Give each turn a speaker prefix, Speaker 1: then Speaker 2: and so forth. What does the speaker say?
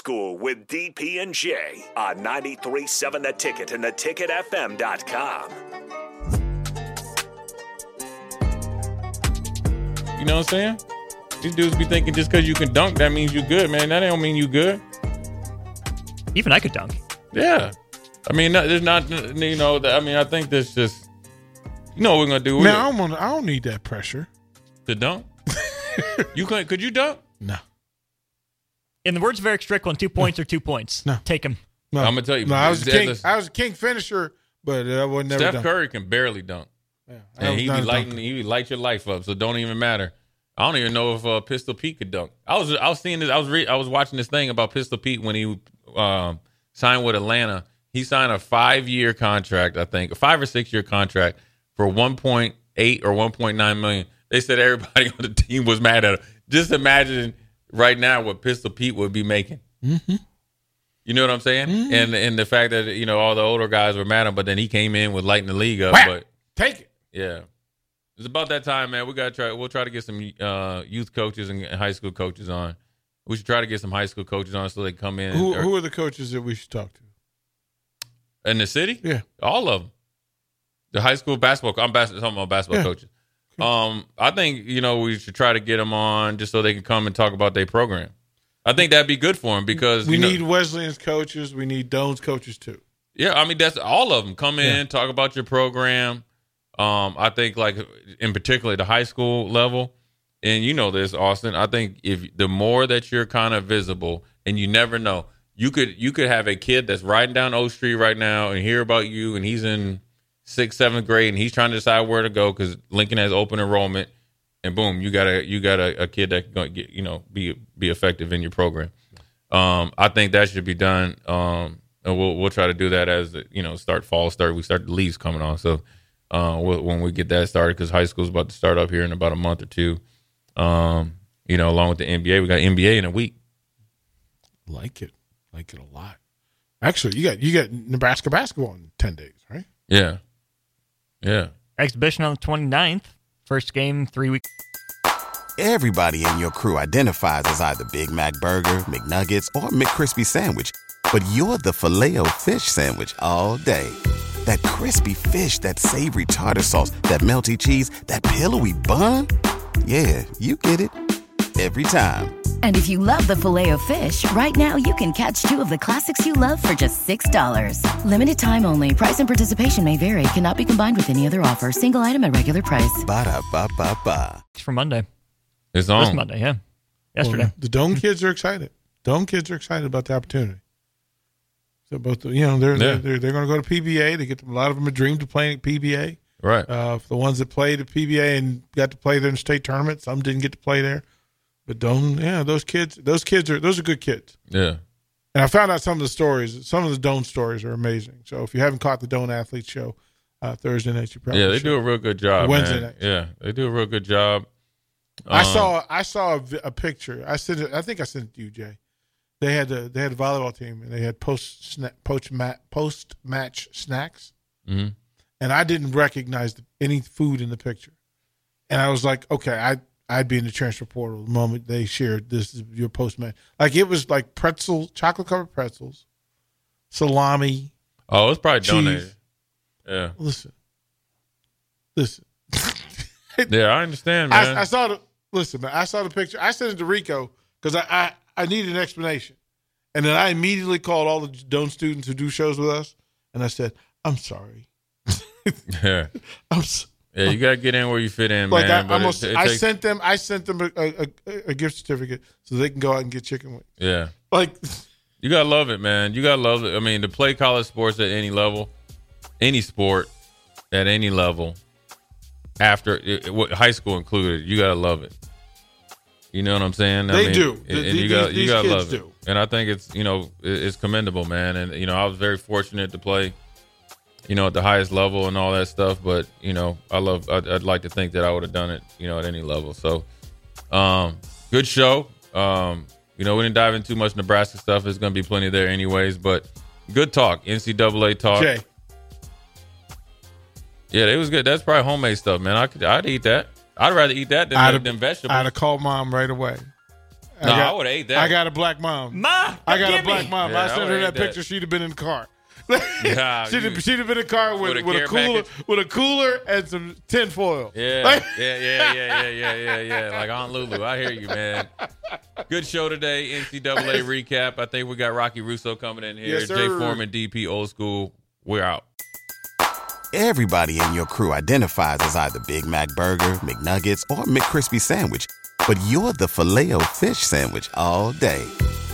Speaker 1: School with DP and J on 93.7 The Ticket and theticketfm.com.
Speaker 2: You know what I'm saying? These dudes be thinking just because you can dunk, that means you good, man. That don't mean you good.
Speaker 3: Even I could dunk.
Speaker 2: Yeah. I mean, there's not, you know, I mean, I think that's just, you know what we're going to do?
Speaker 4: Now I don't, wanna, I don't need that pressure.
Speaker 2: to dunk? you could, could you dunk?
Speaker 4: No.
Speaker 3: In the words of Erick Strickland, two points are two points.
Speaker 4: No.
Speaker 3: Take him.
Speaker 4: No,
Speaker 2: I'm gonna tell you,
Speaker 4: No, I was a king.
Speaker 2: a-
Speaker 4: I was a king finisher, but I would never.
Speaker 2: Steph
Speaker 4: done.
Speaker 2: Curry can barely dunk.
Speaker 4: Yeah,
Speaker 2: And he
Speaker 4: not
Speaker 2: be
Speaker 4: a
Speaker 2: lighting, he be light your life up, so don't even matter. I don't even know if uh, Pistol Pete could dunk. I was I was seeing this. I was re- I was watching this thing about Pistol Pete when he um, signed with Atlanta. He signed a five year contract, I think, a five or six year contract for one point eight or one point nine million. They said everybody on the team was mad at him. Just imagine right now what Pistol Pete would be making.
Speaker 4: Mm-hmm.
Speaker 2: You know what I'm saying? And and the fact that you know all the older guys were mad at him, but then he came in with lighting the league up. But
Speaker 4: Take it.
Speaker 2: yeah. It's about that time, man. We gotta try. We'll try to get some uh, youth coaches and high school coaches on. We should try to get some high school coaches on so they come in.
Speaker 4: Who,
Speaker 2: or-
Speaker 4: who are the coaches that we should talk to?
Speaker 2: in the city?
Speaker 4: Yeah.
Speaker 2: all of them. The high school basketball. I'm bas- talking about basketball
Speaker 4: Yeah.
Speaker 2: coaches. Um, I think you know we should try to get them on just so they can come and talk about their program. I think that'd be good for them because
Speaker 4: We
Speaker 2: you know-
Speaker 4: need Wesleyan's coaches. We need Doane's coaches too.
Speaker 2: Yeah, I mean that's all of them. Come in,
Speaker 4: Yeah.
Speaker 2: talk about your program. Um, I think like in particular the high school level, and you know this, Austin. I think if the more that you're kind of visible, and you never know, you could you could have a kid that's riding down O Street right now and hear about you, and he's in sixth, seventh grade, and he's trying to decide where to go because Lincoln has open enrollment, and boom, you got a you got a, a kid that can get you know be be effective in your program. Um, I think that should be done. Um, and we'll we'll try to do that as you know start fall start we start the leaves coming on. So uh, we'll, when we get that started, because high school's about to start up here in about a month or two. Um, you know, along with the NBA, we got NBA in a week.
Speaker 4: Like it. Like it a lot. Actually, you got you got Nebraska basketball in ten days, right?
Speaker 2: Yeah, yeah.
Speaker 3: Exhibition on the 29th. First game, three weeks.
Speaker 5: Everybody in your crew identifies as either Big Mac Burger, McNuggets, or McCrispy Sandwich. But you're the filet fish Sandwich all day. That crispy fish, that savory tartar sauce, that melty cheese, that pillowy bun. Yeah, you get it. Every time.
Speaker 6: And if you love the Filet-O-Fish, right now you can catch two of the classics you love for just $6. Limited time only. Price and participation may vary. Cannot be combined with any other offer. Single item at regular price.
Speaker 5: Ba da ba ba ba.
Speaker 3: It's for Monday.
Speaker 2: It's
Speaker 3: This
Speaker 2: on.
Speaker 3: Monday, yeah. Yesterday.
Speaker 4: Well, the Dome kids are excited. Dome kids are excited about the opportunity. So both, you know, they're
Speaker 2: Yeah.
Speaker 4: they're, they're going to go to PBA. They get a lot of them a dream to playing at PBA.
Speaker 2: Right.
Speaker 4: Uh, for the ones that played at PBA and got to play there in the state tournament, some didn't get to play there. But Doane, yeah, those kids, those kids are those are good kids.
Speaker 2: yeah.
Speaker 4: And I found out some of the stories. Some of the Doane stories are amazing. So if you haven't caught the Doane Athletes Show uh, Thursday night, you probably
Speaker 2: Yeah, they
Speaker 4: should.
Speaker 2: do a real good job.
Speaker 4: Wednesday
Speaker 2: man.
Speaker 4: nights.
Speaker 2: Yeah, they do a real good job.
Speaker 4: I
Speaker 2: Um,
Speaker 4: saw I saw a, a picture. I sent it. I think I sent it to you, Jay. They had a they had a volleyball team and they had post sna- post mat post match snacks,
Speaker 2: mhm.
Speaker 4: and I didn't recognize the, any food in the picture, and I was like, okay, I I'd be in the transfer portal the moment they shared this is your postman. Like it was like pretzel, chocolate covered pretzels, salami.
Speaker 2: Oh, it's probably
Speaker 4: Cheese.
Speaker 2: donated. Yeah,
Speaker 4: Listen, listen.
Speaker 2: yeah. I understand, man.
Speaker 4: I, I saw the listen, man. I saw the picture. I sent it to Rico because I, I I needed an explanation, and then I immediately called all the Doane students who do shows with us, and I said, "I'm sorry,
Speaker 2: yeah,
Speaker 4: I'm s-
Speaker 2: yeah. You gotta get in where you fit in,
Speaker 4: like
Speaker 2: man.
Speaker 4: I
Speaker 2: but it-
Speaker 4: almost
Speaker 2: it
Speaker 4: I
Speaker 2: takes-
Speaker 4: sent them I sent them a, a, a, gift certificate so they can go out and get chicken wings.
Speaker 2: yeah.
Speaker 4: Like
Speaker 2: You gotta love it, man. You gotta love it. I mean, to play college sports at any level, any sport at any level, after it, it- what- high school included, you gotta love it. You know what I'm saying?
Speaker 4: They do.
Speaker 2: And,
Speaker 4: The-
Speaker 2: and
Speaker 4: the-
Speaker 2: you got you got love it.
Speaker 4: do.
Speaker 2: And I think it's you know it- it's commendable, man. And you know I was very fortunate to play, you know, at the highest level and all that stuff. But you know I love. I'd, I'd like to think that I would have done it, you know, at any level. So, um, good show. Um, you know we didn't dive into too much Nebraska stuff. There's going to be plenty there anyways. But good talk, NCAA talk.
Speaker 4: Jay,
Speaker 2: Yeah, it was good. That's probably homemade stuff, man. I could, I'd eat that. I'd rather eat that than,
Speaker 4: I'd
Speaker 2: than,
Speaker 4: have,
Speaker 2: than vegetables.
Speaker 4: I'd have called mom right away.
Speaker 2: No, I would've ate that.
Speaker 4: I got a black mom.
Speaker 3: Ma,
Speaker 4: I got a black
Speaker 3: me.
Speaker 4: mom.
Speaker 2: Yeah,
Speaker 4: I
Speaker 2: I
Speaker 4: sent her that
Speaker 2: ate that.
Speaker 4: picture. She'd have been in the car.
Speaker 2: Yeah,
Speaker 4: she'd, have, she'd have been in the car with,
Speaker 2: With a
Speaker 4: with, a cooler,
Speaker 2: package?
Speaker 4: with a cooler and some tin foil.
Speaker 2: Yeah,
Speaker 4: Like-
Speaker 2: yeah, yeah, yeah, yeah, yeah, yeah, yeah. Like Aunt Lulu. I hear you, man. Good show today. NCAA recap. I think we got Rocky Russo coming in here.
Speaker 4: Yes,
Speaker 2: Jay
Speaker 4: sir.
Speaker 2: Foreman, DP, old school. We're out.
Speaker 5: Everybody in your crew identifies as either Big Mac Burger, McNuggets, or McCrispy Sandwich. But you're the filet fish Sandwich all day.